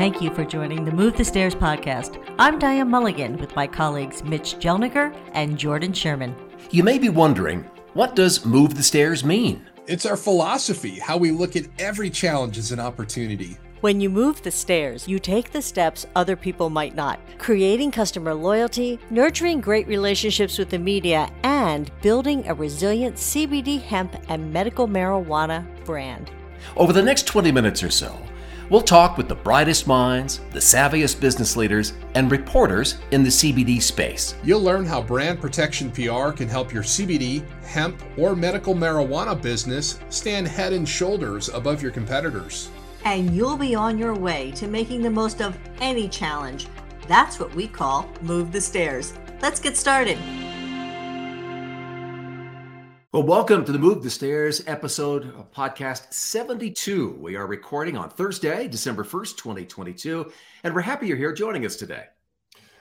Thank you for joining the Move the Stairs podcast. I'm Diane Mulligan with my colleagues Mitch Jelniker and Jordan Sherman. You may be wondering, what does Move the Stairs mean? It's our philosophy, how we look at every challenge as an opportunity. When you move the stairs, you take the steps other people might not, creating customer loyalty, nurturing great relationships with the media, and building a resilient CBD hemp and medical marijuana brand. Over the next 20 minutes or so, we'll talk with the brightest minds, the savviest business leaders, and reporters in the CBD space. You'll learn how brand protection PR can help your CBD, hemp, or medical marijuana business stand head and shoulders above your competitors and you'll be on your way to making the most of any challenge. That's what we call Move the Stairs. Let's get started. Well, welcome to the Move the Stairs episode of podcast 72. We are recording on Thursday, December 1st, 2022, and we're happy you're here joining us today.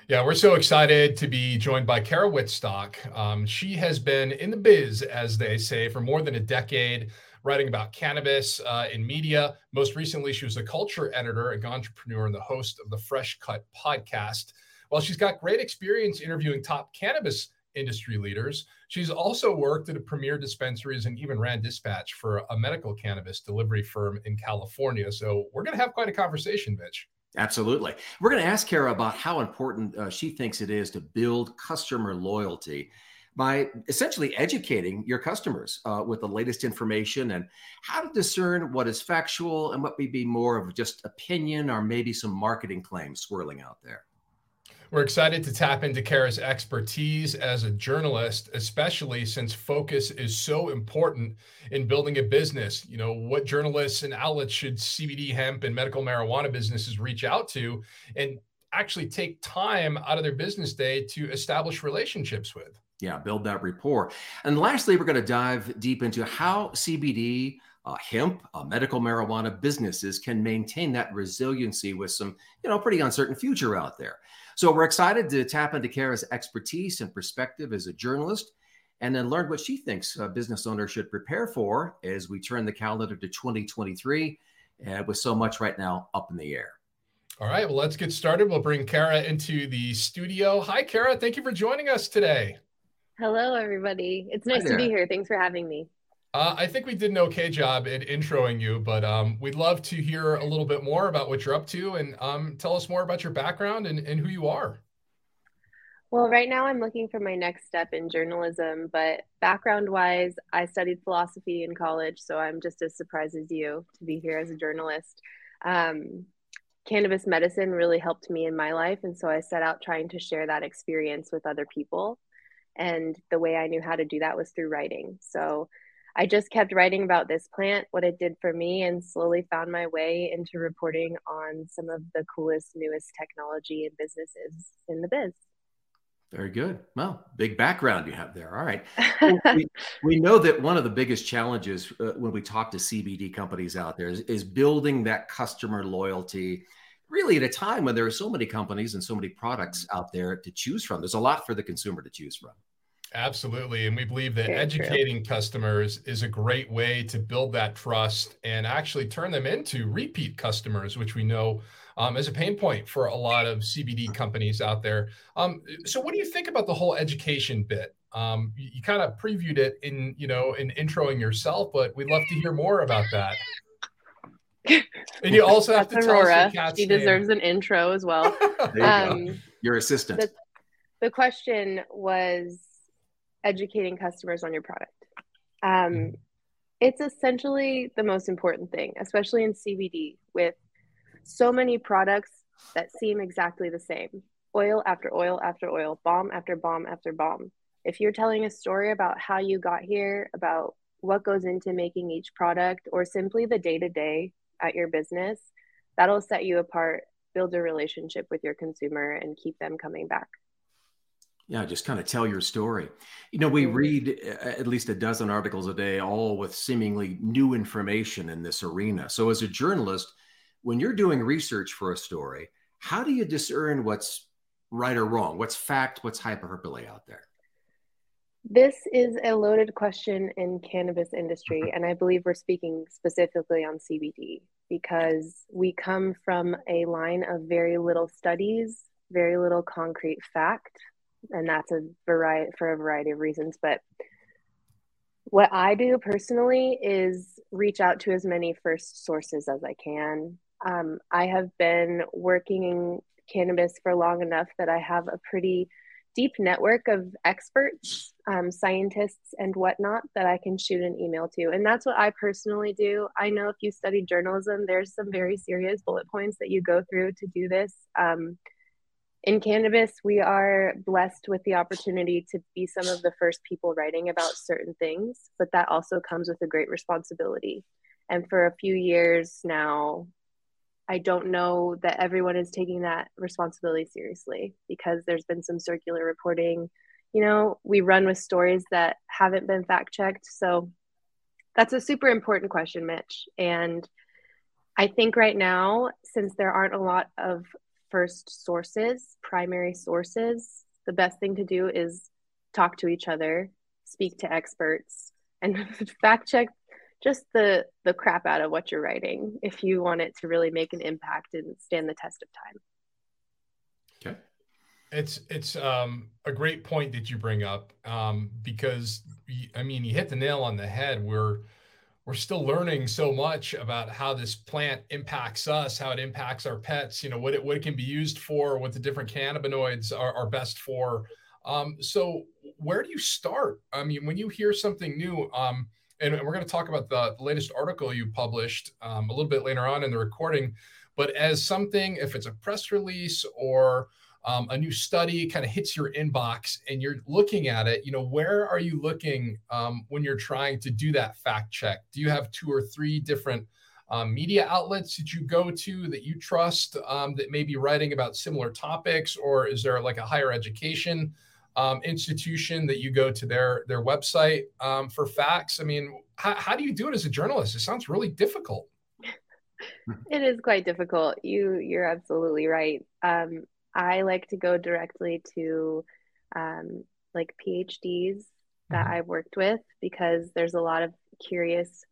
Yeah, we're so excited to be joined by Kara Whitstock. Um, she has been in the biz, as they say, for more than a decade writing about cannabis uh, in media. Most recently, she was a culture editor, a entrepreneur, and the host of the Fresh Cut podcast. While she's got great experience interviewing top cannabis industry leaders, she's also worked at a premier dispensaries and even ran dispatch for a medical cannabis delivery firm in California. So we're going to have quite a conversation, Mitch. Absolutely. We're going to ask Kara about how important uh, she thinks it is to build customer loyalty by essentially educating your customers uh, with the latest information and how to discern what is factual and what may be more of just opinion or maybe some marketing claims swirling out there. We're excited to tap into Kara's expertise as a journalist, especially since focus is so important in building a business. You know, what journalists and outlets should CBD, hemp, and medical marijuana businesses reach out to and actually take time out of their business day to establish relationships with? Yeah, build that rapport. And lastly, we're going to dive deep into how CBD, uh, hemp, uh, medical marijuana businesses can maintain that resiliency with some, you know, pretty uncertain future out there. So we're excited to tap into Kara's expertise and perspective as a journalist and then learn what she thinks business owners should prepare for as we turn the calendar to 2023 uh, with so much right now up in the air. All right, well, let's get started. We'll bring Kara into the studio. Hi, Kara. Thank you for joining us today. Hello, everybody. It's nice to be here. Thanks for having me. Uh, I think we did an okay job at introing you, but um, we'd love to hear a little bit more about what you're up to and um, tell us more about your background and, and who you are. Well, right now I'm looking for my next step in journalism, but background wise, I studied philosophy in college, so I'm just as surprised as you to be here as a journalist. Um, cannabis medicine really helped me in my life, and so I set out trying to share that experience with other people. And the way I knew how to do that was through writing. So I just kept writing about this plant, what it did for me, and slowly found my way into reporting on some of the coolest, newest technology and businesses in the biz. Very good. Well, big background you have there. All right. we, we, know that one of the biggest challenges uh, when we talk to CBD companies out there is, is building that customer loyalty really at a time when there are so many companies and so many products out there to choose from. There's a lot for the consumer to choose from. Absolutely. And we believe that Very educating true. customers is a great way to build that trust and actually turn them into repeat customers, which we know um, is a pain point for a lot of CBD companies out there. Um, so, what do you think about the whole education bit? Um, you, you kind of previewed it in, you know, in introing yourself, but we'd love to hear more about that. And you also have That's to Aurora. tell us the cat's She deserves name. an intro as well. you um, Your assistant. The, the question was educating customers on your product. Um, mm-hmm. it's essentially the most important thing, especially in CBD with so many products that seem exactly the same oil after oil after oil, bomb after bomb after bomb. If you're telling a story about how you got here, about what goes into making each product, or simply the day to day at your business, that'll set you apart, build a relationship with your consumer, and keep them coming back. Yeah, just kind of tell your story. You know, we mm-hmm. read uh, at least a dozen articles a day, all with seemingly new information in this arena. So, as a journalist, when you're doing research for a story, how do you discern what's right or wrong? What's fact? What's hyperbole out there? This is a loaded question in cannabis industry, and I believe we're speaking specifically on CBD. because we come from a line of very little studies, very little concrete fact, and that's a variety for a variety of reasons. But what I do personally is reach out to as many first sources as I can. Um, I have been working in cannabis for long enough that I have a pretty deep network of experts, um, scientists, and whatnot that I can shoot an email to. And that's what I personally do. I know if you study journalism, there's some very serious bullet points that you go through to do this. Um, in cannabis, we are blessed with the opportunity to be some of the first people writing about certain things, but that also comes with a great responsibility. And for a few years now, I don't know that everyone is taking that responsibility seriously because there's been some circular reporting. You know, we run with stories that haven't been fact checked. So that's a super important question, Mitch. And I think right now, since there aren't a lot of first sources, primary sources, the best thing to do is talk to each other, speak to experts, and fact check just the the crap out of what you're writing if you want it to really make an impact and stand the test of time. Okay. It's it's um, a great point that you bring up um, because I mean you hit the nail on the head. We're we're still learning so much about how this plant impacts us, how it impacts our pets. You know what it what it can be used for, what the different cannabinoids are, are best for. Um, so where do you start? I mean, when you hear something new, um, and we're going to talk about the, latest article you published um, a little bit later on in the recording. But as something, if it's a press release or um, a new study kind of hits your inbox and you're looking at it, you know, where are you looking um, when you're trying to do that fact check? Do you have two or three different um, media outlets that you go to that you trust um, that may be writing about similar topics, or is there like a higher education um, institution that you go to their their website um, for facts? I mean, how, how do you do it as a journalist? It sounds really difficult. it is quite difficult. You you're absolutely right. Um, I like to go directly to um, like PhDs that mm-hmm. I've worked with because there's a lot of curious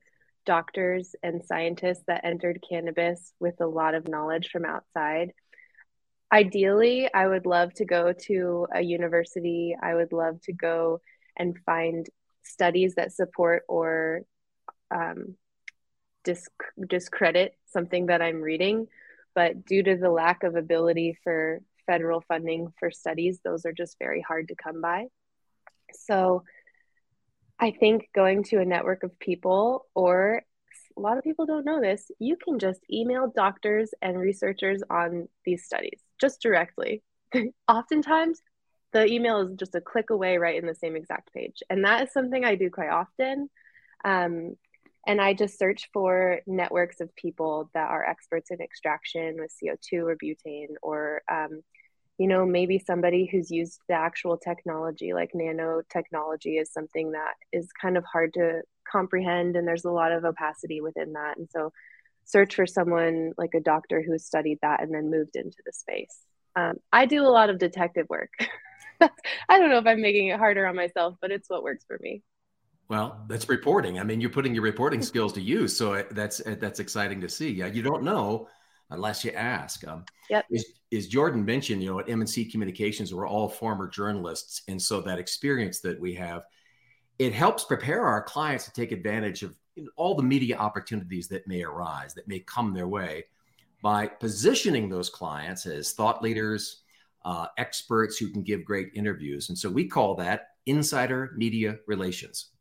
doctors and scientists that entered cannabis with a lot of knowledge from outside. Ideally i would love to go to a university. I would love to go and find studies that support or um, disc- discredit something that i'm reading but due to the lack of ability for federal funding for studies those are just very hard to come by so i think going to a network of people or a lot of people don't know this you can just email doctors and researchers on these studies just directly. Oftentimes, the email is just a click away right in the same exact page. And that is something I do quite often. Um, and I just search for networks of people that are experts in extraction with CO2 or butane, or, um, you know, maybe somebody who's used the actual technology, like nanotechnology, is something that is kind of hard to comprehend. And there's a lot of opacity within that. And so search for someone like a doctor who studied that and then moved into the space. Um, I do a lot of detective work. I don't know if I'm making it harder on myself, but it's what works for me. Well, that's reporting. I mean, you're putting your reporting skills to use, so that's that's exciting to see. Yeah, you don't know unless you ask. Um, yep. Is, is Jordan mentioned? You know, at M&C Communications, we're all former journalists, and so that experience that we have, it helps prepare our clients to take advantage of all the media opportunities that may arise, that may come their way, by positioning those clients as thought leaders, uh, experts who can give great interviews. And so we call that insider media relations.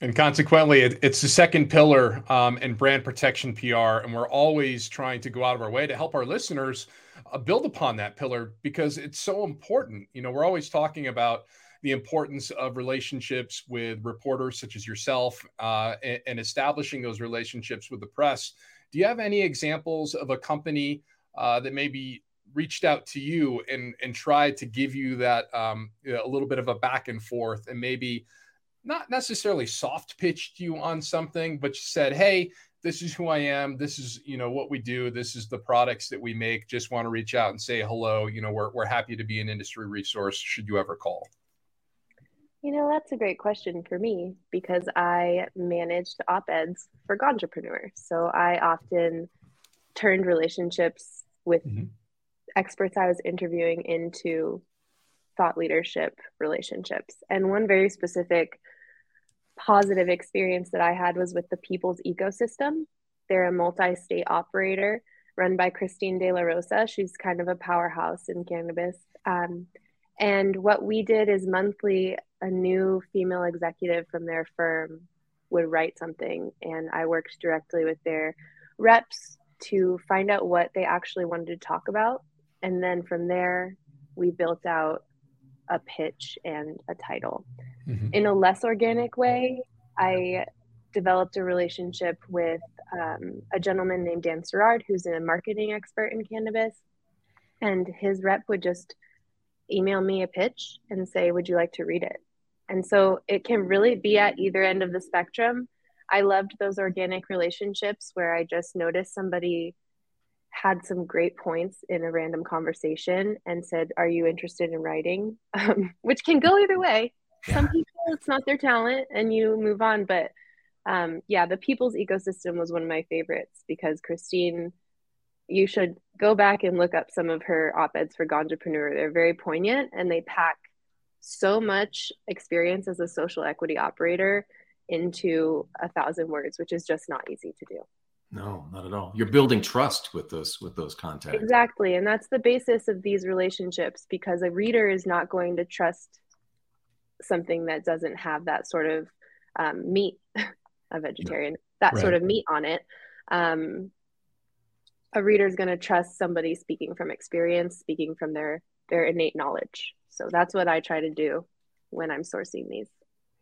And consequently, it, it's the second pillar um, in brand protection PR. And we're always trying to go out of our way to help our listeners uh, build upon that pillar because it's so important. You know, we're always talking about the importance of relationships with reporters such as yourself uh, and, and, establishing those relationships with the press. Do you have any examples of a company uh, that maybe reached out to you and, and tried to give you that um, you know, a little bit of a back and forth and maybe not necessarily soft pitched you on something, but you said, hey, this is who I am. This is, you know, what we do. This is the products that we make. Just want to reach out and say hello. You know, we're, we're happy to be an industry resource should you ever call. You know, that's a great question for me because I managed op eds for Ganjapreneur. So I often turned relationships with mm-hmm. experts I was interviewing into thought leadership relationships. And one very specific positive experience that I had was with the People's Ecosystem. They're a multi state operator run by Christine De La Rosa. She's kind of a powerhouse in cannabis. Um, and what we did is monthly, a new female executive from their firm would write something, and I worked directly with their reps to find out what they actually wanted to talk about. And then from there, we built out a pitch and a title. Mm-hmm. In a less organic way, I developed a relationship with um, a gentleman named Dan Serrard, who's a marketing expert in cannabis. And his rep would just email me a pitch and say, Would you like to read it? And so it can really be at either end of the spectrum. I loved those organic relationships where I just noticed somebody had some great points in a random conversation and said, Are you interested in writing? Um, which can go either way. Some people, it's not their talent and you move on. But um, yeah, the people's ecosystem was one of my favorites because Christine, you should go back and look up some of her op eds for Ganjapreneur. They're very poignant and they pack so much experience as a social equity operator into a thousand words, which is just not easy to do. No, not at all. You're building trust with those with those contacts. Exactly, and that's the basis of these relationships because a reader is not going to trust something that doesn't have that sort of um, meat, a vegetarian, that right. sort of meat on it. Um, a reader is going to trust somebody speaking from experience, speaking from their their innate knowledge. So that's what I try to do when I'm sourcing these.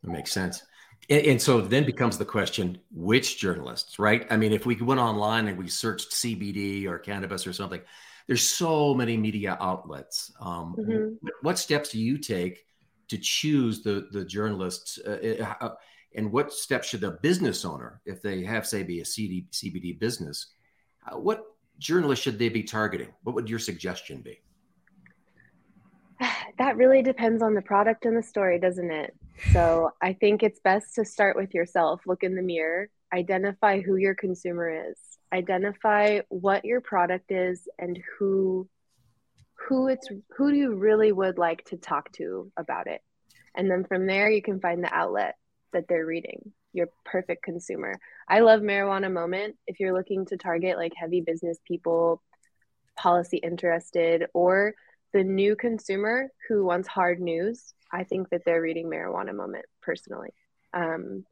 That makes sense. And, and, so then becomes the question which journalists, right? I mean, if we went online and we searched CBD or cannabis or something, there's so many media outlets. Um, mm-hmm. what, steps do you take to choose the, the journalists? Uh, uh, uh and what steps should a business owner, if they have, say, be a CD, CBD business, uh, what journalists should they be targeting? What would your suggestion be? That really depends on the product and the story, doesn't it? So I think it's best to start with yourself, look in the mirror, identify who your consumer is, identify what your product is and who who it's who you really would like to talk to about it. And then from there you can find the outlet that they're reading, your perfect consumer. I love marijuana moment if you're looking to target like heavy business people, policy interested or the new consumer who wants hard news, I think that they're reading Marijuana Moment personally. Um,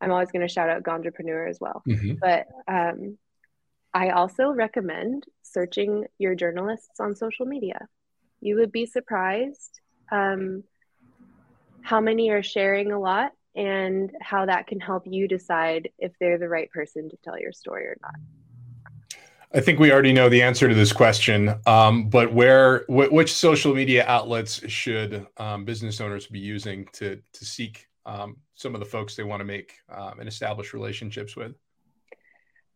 I'm always going to shout out Ganjapreneur as well. Mm-hmm. But um, I also recommend searching your journalists on social media. You would be surprised um, how many are sharing a lot and how that can help you decide if they're the right person to tell your story or not. I think we already know the answer to this question, um, but where wh- which social media outlets should um, business owners be using to to seek um, some of the folks they want to make um, and establish relationships with?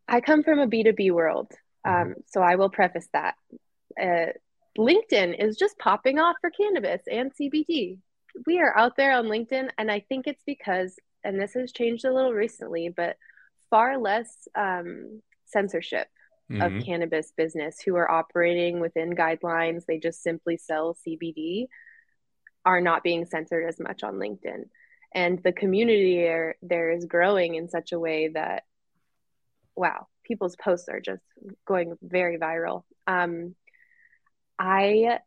I come from a B two B world, mm-hmm. Um, so I will preface that. Uh, LinkedIn is just popping off for cannabis and CBD. We are out there on LinkedIn, and I think it's because, and this has changed a little recently, but far less um, censorship mm-hmm. of cannabis business who are operating within guidelines, they just simply sell CBD, are not being censored as much on LinkedIn. And the community there, there is growing in such a way that, wow, people's posts are just going very viral. Um, I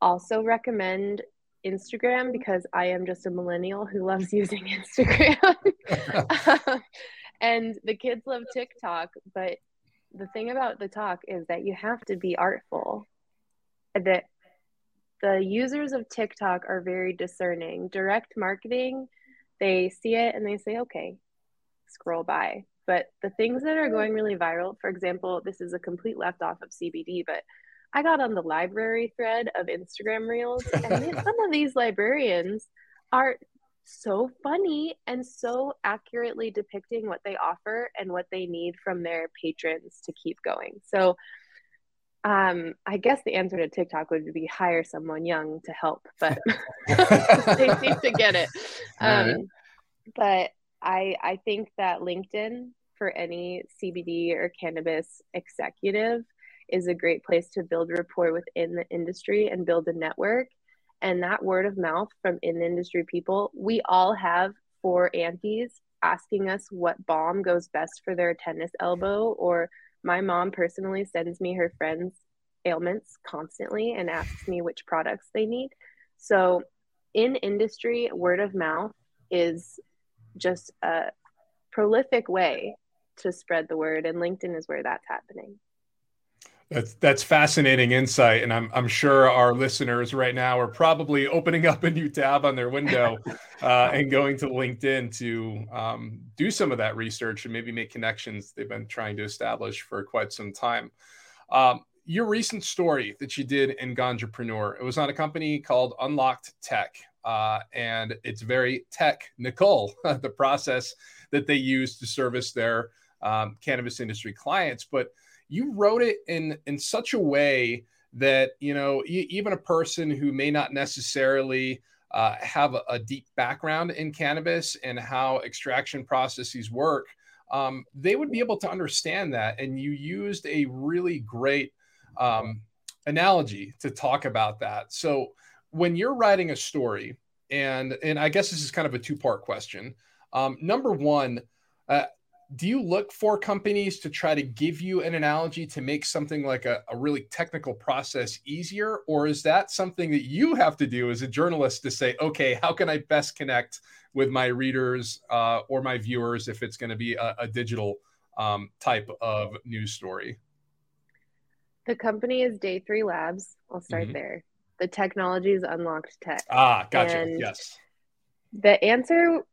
also recommend Instagram because I am just a millennial who loves using Instagram. um, and the kids love TikTok, but the thing about TikTok is that you have to be artful. That the users of TikTok are very discerning. Direct marketing, they see it and they say, okay, scroll by. But the things that are going really viral, for example, this is a complete left off of CBD, but I got on the library thread of Instagram Reels, and some of these librarians are so funny and so accurately depicting what they offer and what they need from their patrons to keep going. So um, I guess the answer to TikTok would be hire someone young to help, but they seem to get it. Um, right. But I I think that LinkedIn for any CBD or cannabis executive is a great place to build rapport within the industry and build a network. And that word of mouth from in industry people, we all have four aunties asking us what balm goes best for their tennis elbow, or my mom personally sends me her friends' ailments constantly and asks me which products they need. So, in industry, word of mouth is just a prolific way to spread the word, and LinkedIn is where that's happening. That's that's fascinating insight, and I'm I'm sure our listeners right now are probably opening up a new tab on their window uh, and going to LinkedIn to um, do some of that research and maybe make connections they've been trying to establish for quite some time. Um, your recent story that you did in Ganjapreneur, it was on a company called Unlokt Tech, uh, and it's very technical the process that they use to service their um, cannabis industry clients, but you wrote it in in such a way that you know even a person who may not necessarily uh, have a, a, deep background in cannabis and how extraction processes work um, they would be able to understand that. And you used a really great um, analogy to talk about that. So when you're writing a story and and i guess this is kind of a two part question um, number one uh, do you look for companies to try to give you an analogy to make something like a, a, really technical process easier? Or is that something that you have to do as a journalist to say okay how can i best connect with my readers uh, or my viewers if it's going to be a, a digital um, type of news story? The company is day three labs. I'll start mm-hmm. there. The technology is Unlokt tech. Ah gotcha. And yes. the answer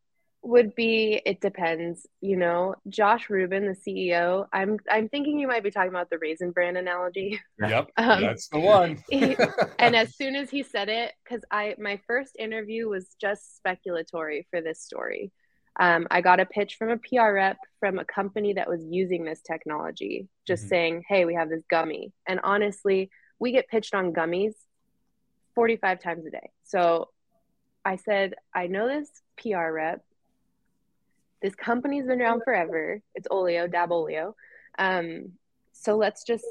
would be it depends you know? Josh rubin the ceo i'm i'm thinking you might be talking about the raisin bran analogy. Yep um, that's the one. and as soon as he said it because i my first interview was just speculatory for this story. Um, i got a pitch from a pr rep from a company that was using this technology just mm-hmm. saying hey we have this gummy. And honestly we get pitched on gummies 45 times a day. So i said i know this pr rep this company's been around forever. It's Olio, Dab Oleo. Um, so let's just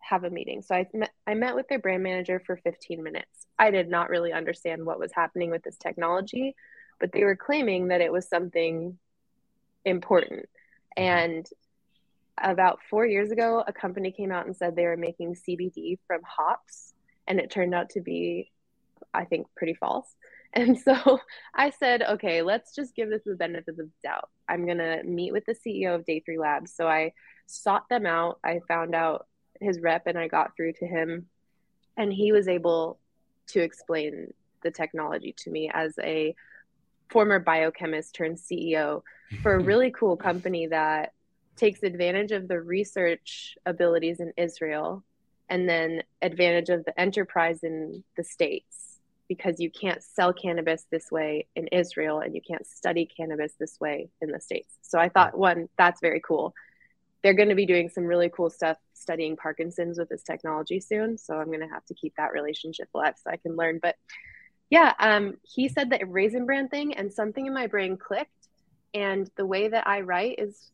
have a meeting. So I met, I met with their brand manager for 15 minutes. I did not really understand what was happening with this technology, but they were claiming that it was something important. And about four years ago, a company came out and said they were making CBD from hops, and it turned out to be, I think, pretty false. And so I said, okay, let's just give this the benefit of the doubt. I'm going to meet with the CEO of Day 3 Labs. So I sought them out. I found out his rep and I got through to him. And he was able to explain the technology to me as a former biochemist turned CEO for a really cool company that takes advantage of the research abilities in Israel and then advantage of the enterprise in the States because you can't sell cannabis this way in Israel and you can't study cannabis this way in the States. So I thought, one, that's very cool. They're going to be doing some really cool stuff studying Parkinson's with this technology soon. So I'm going to have to keep that relationship alive so I can learn. But yeah, um, he said the raisin bran thing, and something in my brain clicked. And the way that I write is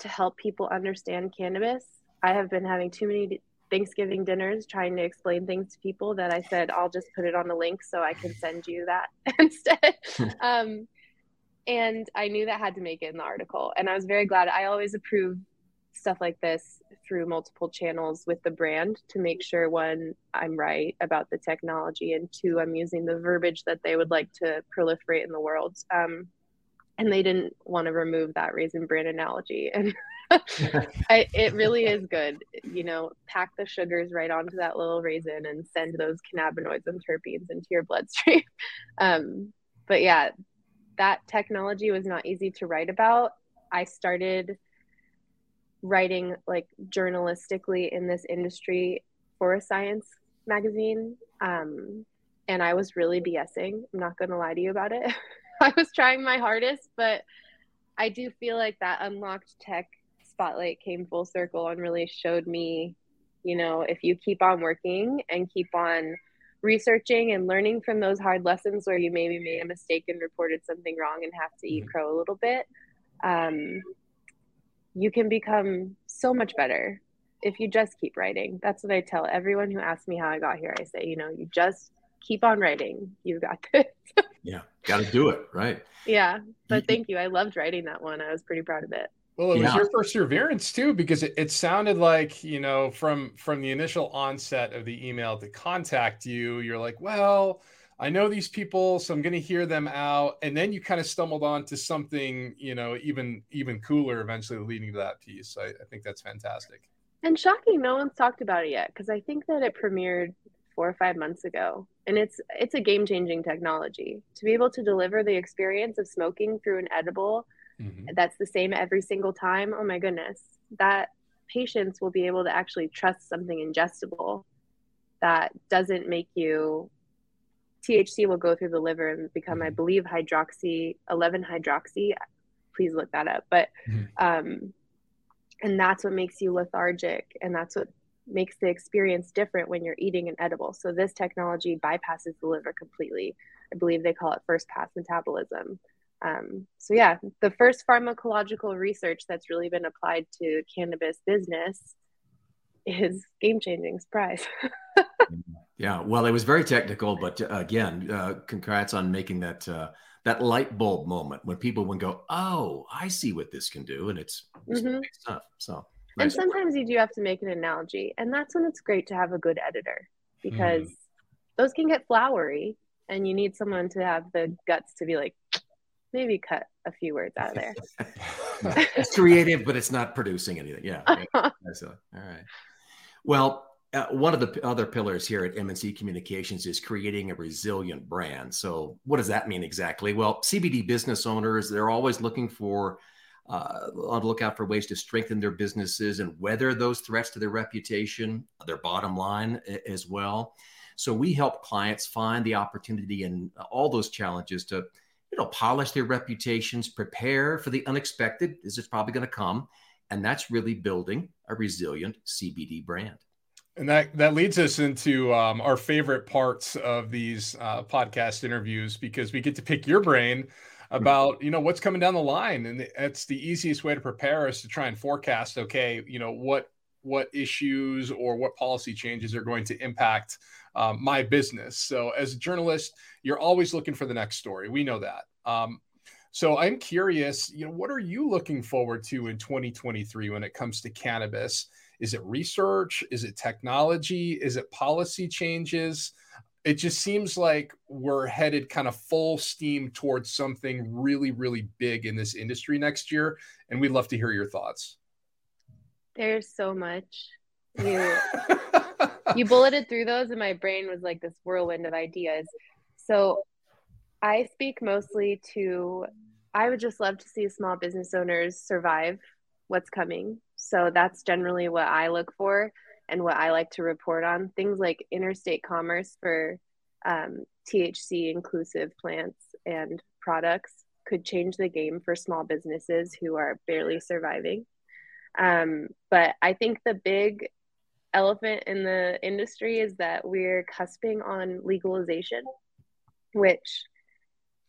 to help people understand cannabis. I have been having too many Thanksgiving dinners trying to explain things to people that I said I'll just put it on the link so I can send you that instead. um, and I knew that had to make it in the article, and I was very glad. I always approve stuff like this through multiple channels with the brand to make sure one I'm right about the technology, and two I'm using the verbiage that they would like to proliferate in the world. Um, and they didn't want to remove that raisin bran analogy and I, it really is good. You know, pack the sugars right onto that little raisin and send those cannabinoids and terpenes into your bloodstream. Um, but yeah, that technology was not easy to write about. I started writing like journalistically in this industry for a science magazine. Um, and I was really BSing. I'm not going to lie to you about it. I was trying my hardest, but I do feel like that Unlokt tech spotlight came full circle and really showed me, you know, if you keep on working and keep on researching and learning from those hard lessons where you maybe made a mistake and reported something wrong and have to eat mm-hmm. crow a little bit, um, you can become so much better if you just keep writing. That's what I tell everyone who asks me how I got here. I say, you know, you just keep on writing. You've got this. yeah, got to do it, right? Yeah, but thank you. I loved writing that one. I was pretty proud of it. Well, it was your perseverance too, because it, it sounded like you know from from the initial onset of the email to contact you, you're like, well, I know these people, so I'm going to hear them out, and then you kind of stumbled onto something, you know, even even cooler, eventually leading to that piece. I, I think that's fantastic. And shocking, no one's talked about it yet because I think that it premiered four or five months ago, and it's it's a game changing technology to be able to deliver the experience of smoking through an edible mm-hmm. that's the same every single time, oh my goodness, that patients will be able to actually trust something ingestible that doesn't make you THC will go through the liver and become, mm-hmm. I believe, hydroxy 11 hydroxy. Please look that up. But, mm-hmm. um, and that's what makes you lethargic, and that's what makes the experience different when you're eating an edible. So this technology bypasses the liver completely. I believe they call it first pass metabolism. Um, so yeah, the first pharmacological research that's really been applied to cannabis business is game changing. Surprise. yeah, well, it was very technical, but uh, again, uh, congrats on making that uh, that light bulb moment when people would go, "Oh, I see what this can do," and it's, it's mm-hmm. stuff. So, nice and sometimes you do have to make an analogy, and that's when it's great to have a good editor because mm. those can get flowery, and you need someone to have the guts to be like, maybe cut a few words out of there. it's creative, but it's not producing anything. Yeah. All right. Well, uh, one of the other pillars here at MNC Communications is creating a resilient brand. So, what does that mean exactly? Well, CBD business owners, they're always looking for, uh, on the lookout for ways to strengthen their businesses and weather those threats to their reputation, their bottom line as well. So, we help clients find the opportunity in all those challenges to you know, polish their reputations, prepare for the unexpected. This is probably going to come. And that's really building a resilient CBD brand. And that, that leads us into um, our favorite parts of these uh, podcast interviews because we get to pick your brain about you know what's coming down the line and it's the easiest way to prepare us to try and forecast okay you know what what issues or what policy changes are going to impact um, my business. So, as a journalist, you're always looking for the next story. We know that. Um, so, I'm curious, you know, what are you looking forward to in 2023 when it comes to cannabis? Is it research? Is it technology? Is it policy changes? It just seems like we're headed kind of full steam towards something really, really big in this industry next year. And we'd love to hear your thoughts. There's so much. You you bulleted through those and my brain was like this whirlwind of ideas. So I speak mostly to I would just love to see small business owners survive what's coming. So that's generally what I look for and what I like to report on. Things like interstate commerce for um, THC inclusive plants and products could change the game for small businesses who are barely surviving. Um, but I think the big elephant in the industry is that we're cusping on legalization, which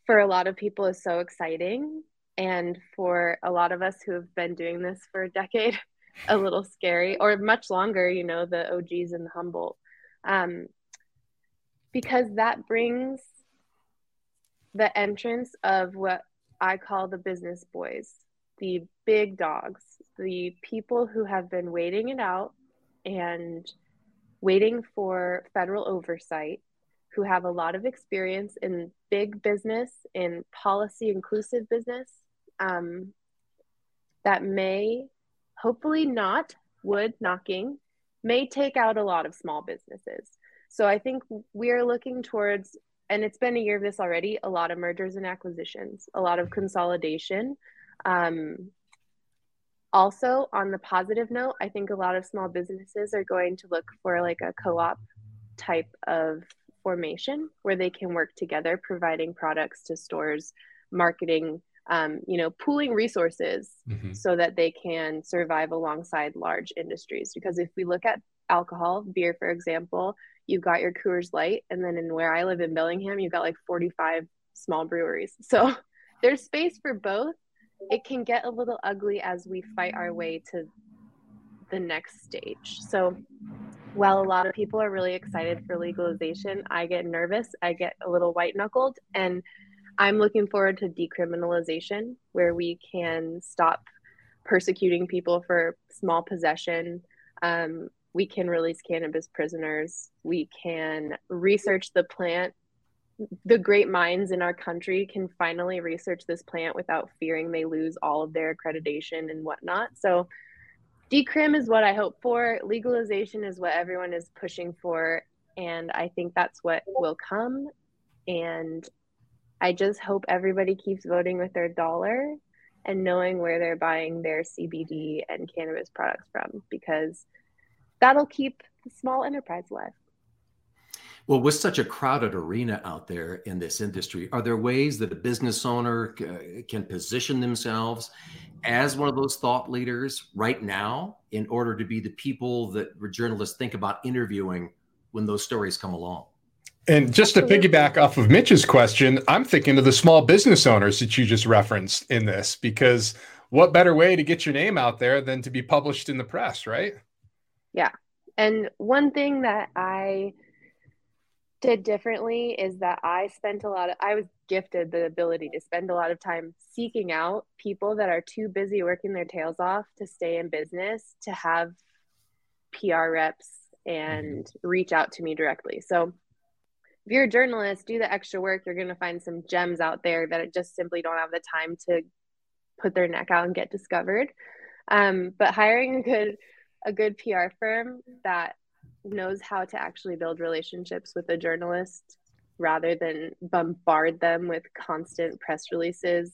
for a lot of people is so exciting. And for a lot of us who have been doing this for a decade, a little scary or much longer, you know, the OGs and the Humboldt. Um, because that brings the entrance of what I call the business boys, the big dogs, the people who have been waiting it out and waiting for federal oversight, who have a lot of experience in big business, in policy inclusive business, um, that may, hopefully not, wood knocking, may take out a lot of small businesses. So I think we are looking towards, and it's been a year of this already, a lot of mergers and acquisitions, a lot of consolidation. Um, also on the positive note i think a lot of small businesses are going to look for like a co-op type of formation where they can work together providing products to stores marketing um, you know pooling resources mm-hmm. so that they can survive alongside large industries because if we look at alcohol beer for example you've got your coors light and then in where i live in bellingham you've got like 45 small breweries so there's space for both it can get a little ugly as we fight our way to the next stage. So while a lot of people are really excited for legalization, I get nervous, I get a little white knuckled, and I'm looking forward to decriminalization where we can stop persecuting people for small possession. Um, we can release cannabis prisoners. We can research the plant. The great minds in our country can finally research this plant without fearing they lose all of their accreditation and whatnot. So, decrim is what I hope for. Legalization is what everyone is pushing for. And I think that's what will come. And I just hope everybody keeps voting with their dollar and knowing where they're buying their CBD and cannabis products from because that'll keep the small enterprise alive. Well, with such a crowded arena out there in this industry, are there ways that a business owner uh, can position themselves as one of those thought leaders right now in order to be the people that journalists think about interviewing when those stories come along? And just to piggyback off of Mitch's question, I'm thinking of the small business owners that you just referenced in this, because what better way to get your name out there than to be published in the press, right? Yeah. And one thing that I did differently is that I spent a lot of, I was gifted the ability to spend a lot of time seeking out people that are too busy working their tails off to stay in business to have PR reps and mm-hmm. reach out to me directly. So if you're a journalist, do the extra work. You're going to find some gems out there that just simply don't have the time to put their neck out and get discovered. Um, but hiring a good a good PR firm that knows how to actually build relationships with a journalist rather than bombard them with constant press releases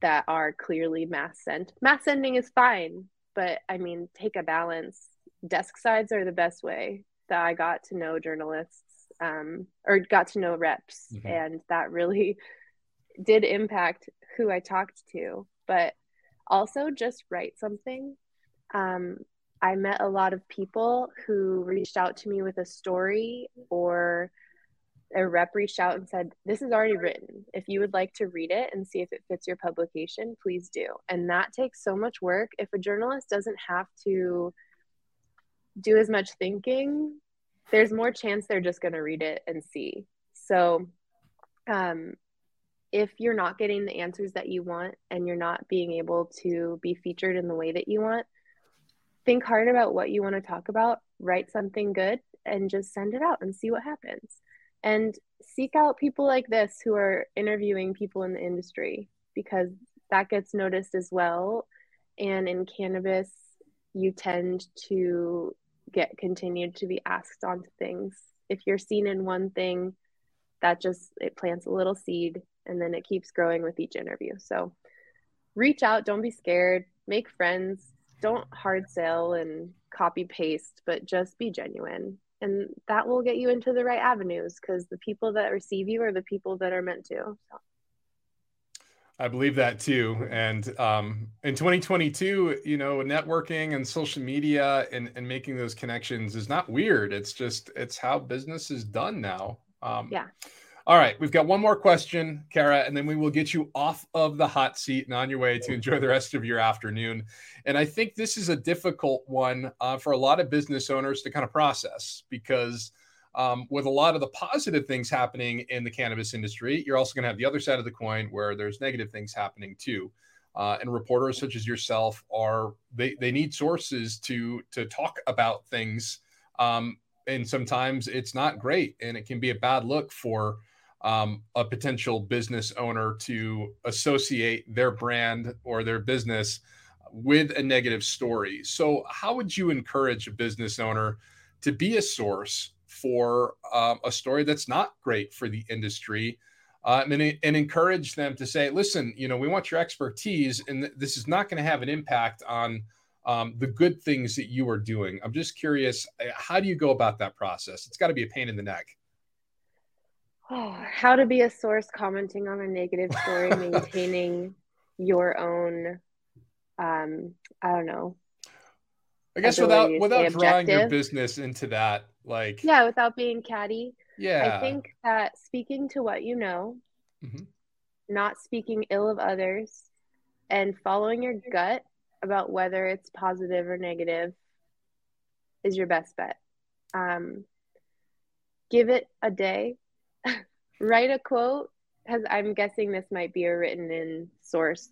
that are clearly mass sent. Mass sending is fine, but I mean, take a balance. Desk sides are the best way that I got to know journalists um, or got to know reps, mm-hmm. and that really did impact who I talked to. But also, just write something. Um, I met a lot of people who reached out to me with a story or a rep reached out and said, This is already written. If you would like to read it and see if it fits your publication, please do. And that takes so much work. If a journalist doesn't have to do as much thinking there's more chance they're just going to read it and see. So, um, if you're not getting the answers that you want and you're not being able to be featured in the way that you want, think hard about what you want to talk about, write something good, and just send it out and see what happens. And seek out people like this who are interviewing people in the industry because that gets noticed as well. And in cannabis, you tend to get continued to be asked onto things. If you're seen in one thing, that just it plants a little seed and then it keeps growing with each interview. So reach out, don't be scared, make friends, don't hard sell and copy paste, but just be genuine. And that will get you into the right avenues because the people that receive you are the people that are meant to. So. I believe that too. And um, in 2022, you know, networking and social media and, and making those connections is not weird. It's just, it's how business is done now. Um, yeah. All right. We've got one more question, Kara, and then we will get you off of the hot seat and on your way to enjoy the rest of your afternoon. And I think this is a difficult one uh, for a lot of business owners to kind of process because – um, with a lot of the positive things happening in the cannabis industry, you're also going to have the other side of the coin where there's negative things happening too. Uh, and reporters such as yourself are they, they need sources to to talk about things um, and sometimes it's not great and it can be a bad look for um, a potential business owner to associate their brand or their business with a negative story so how would you encourage a business owner to be a source for um, a story that's not great for the industry. Uh, and, and, encourage them to say, listen, you know, we want your expertise, and th- this is not going to have an impact on um, the good things that you are doing. I'm just curious, uh, how do you go about that process? It's got to be a pain in the neck. Oh, how to be a source commenting on a negative story, maintaining your own, um, I don't know. I guess without without drawing your business into that like yeah without being catty yeah i think that speaking to what you know mm-hmm. not speaking ill of others, and following your gut about whether it's positive or negative is your best bet. Um, give it a day. Write a quote, because I'm guessing this might be a written in source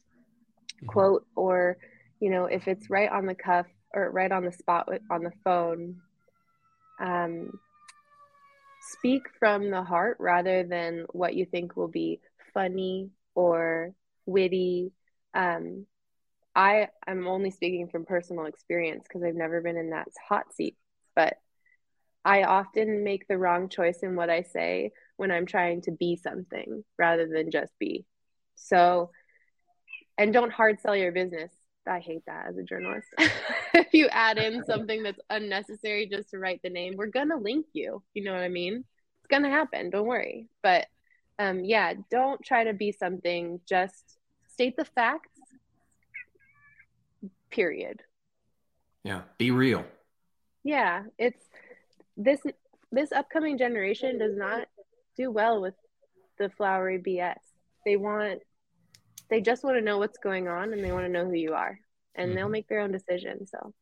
mm-hmm. quote, or, you know, if it's right on the cuff or right on the spot on the phone, um, speak from the heart rather than what you think will be funny or witty. Um, I am only speaking from personal experience because I've never been in that hot seat, but I often make the wrong choice in what I say when I'm trying to be something rather than just be. So, and don't hard sell your business. I hate that as a journalist. if you add in something that's unnecessary just to write the name, we're going to link you. You know what I mean? It's going to happen. Don't worry. But um, yeah, don't try to be something. Just state the facts, period. Yeah. Be real. Yeah. It's this, this upcoming generation does not do well with the flowery BS. They want they just want to know what's going on and they want to know who you are. And mm-hmm. they'll make their own decision so.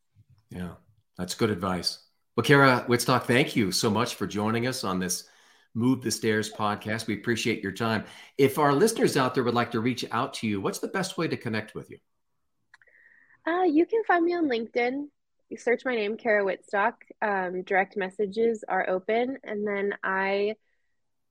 Yeah that's good advice. Well kara wittstock thank you so much for joining us on this move the stairs podcast. We appreciate your time. If our listeners out there would like to reach out to you what's the best way to connect with you? Uh, you can find me on linkedin. You search my name kara Whitstock. um, direct messages are open. And then i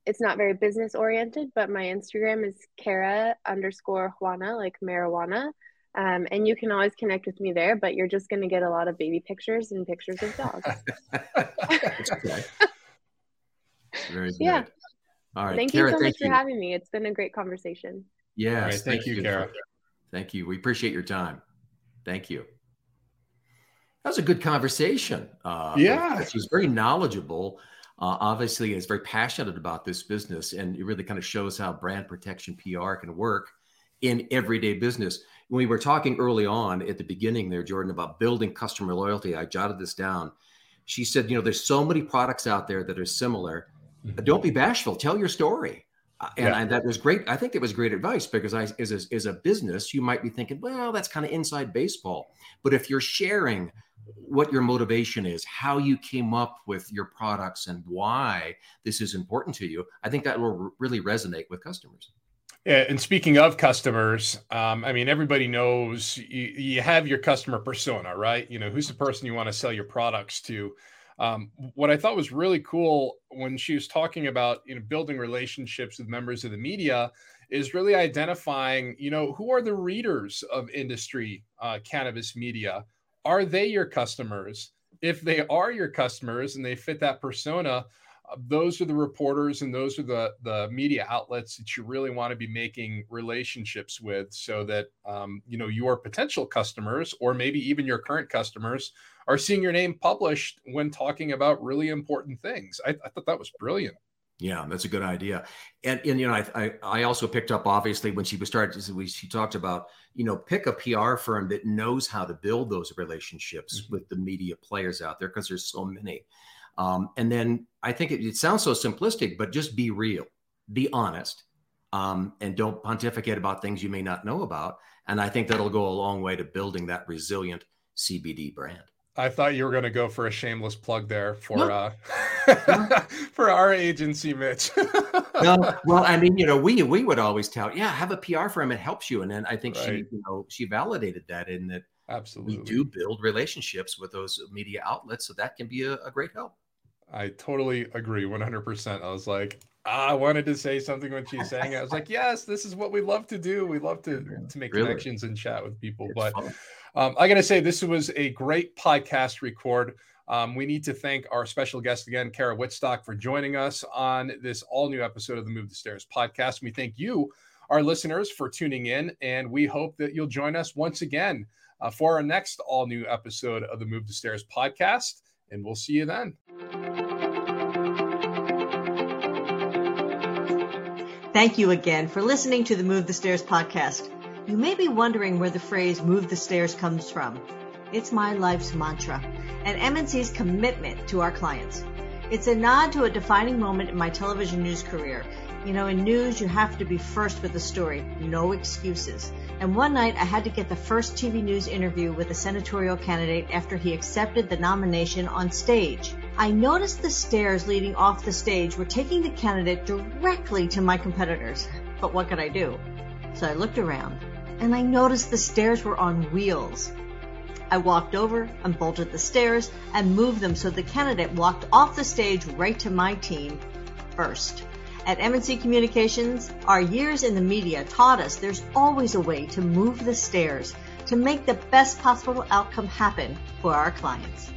it's not very business oriented, but my Instagram is Kara underscore Juana, like marijuana. Um, and you can always connect with me there, but you're just going to get a lot of baby pictures and pictures of dogs. Very good. Yeah. All right. Thank Kara, you so much you. for having me. It's been a great conversation. Yes. Right, thank, thank, you, Kara. Thank you. We appreciate your time. Thank you. That was a good conversation. Uh, yeah. She was very knowledgeable uh, obviously is very passionate about this business and it really kind of shows how brand protection PR can work in everyday business. When we were talking early on at the beginning there, Jordan, about building customer loyalty, I jotted this down. She said, you know, there's so many products out there that are similar. Mm-hmm. Don't be bashful. Tell your story. Uh, and, yeah. and, that was great. I think it was great advice because I, as, a, as a business, you might be thinking, well, that's kind of inside baseball. But if you're sharing what your motivation is, how you came up with your products, and why this is important to you, I think that will really resonate with customers. Yeah, and speaking of customers, um, I mean, everybody knows you, you, have your customer persona, right? You know, who's the person you want to sell your products to. Um, what I thought was really cool when she was talking about, you know, building relationships with members of the media is really identifying, you know, who are the readers of industry uh, cannabis media are they your customers? If they are your customers and they fit that persona, uh, those are the reporters and those are the the media outlets that you really want to be making relationships with so that um, you know your potential customers or maybe even your current customers are seeing your name published when talking about really important things i, I thought that was brilliant yeah, that's a good idea. And, and you know, I, I, I also picked up obviously when she was started, she talked about, you know, pick a PR firm that knows how to build those relationships mm-hmm. with the media players out there because there's so many. Um, and then I think it, it, sounds so simplistic, but just be real, be honest, um, and don't pontificate about things you may not know about. And I think that'll go a long way to building that resilient CBD brand. I thought you were going to go for a shameless plug there for uh, for our agency, Mitch. no, well, I mean, you know, we we would always tell, yeah, have a PR firm; it helps you. And then I think right. she, you know, she validated that in that absolutely we do build relationships with those media outlets, so that can be a, a great help. I totally agree, one hundred percent. I was like, I wanted to say something when she's saying it. I was like, yes, this is what we love to do. We love to to make really? connections and chat with people. It's but um, I got to say, this was a great podcast record. Um, we need to thank our special guest again, Kara Whitstock, for joining us on this all new episode of the Move the Stairs podcast. We thank you, our listeners, for tuning in, and we hope that you'll join us once again uh, for our next all new episode of the Move the Stairs podcast. And we'll see you then. Thank you again for listening to the Move the Stairs podcast. You may be wondering where the phrase move the stairs comes from. It's my life's mantra and MNC's commitment to our clients. It's a nod to a defining moment in my television news career You know, in news, you have to be first with the story, no excuses. And one night, I had to get the first TV news interview with a senatorial candidate after he accepted the nomination on stage. I noticed the stairs leading off the stage were taking the candidate directly to my competitors. But what could I do? So I looked around and I noticed the stairs were on wheels. I walked over, unbolted the stairs, and moved them so the candidate walked off the stage right to my team first. At MNC Communications, our years in the media taught us there's always a way to move the stairs to make the best possible outcome happen for our clients.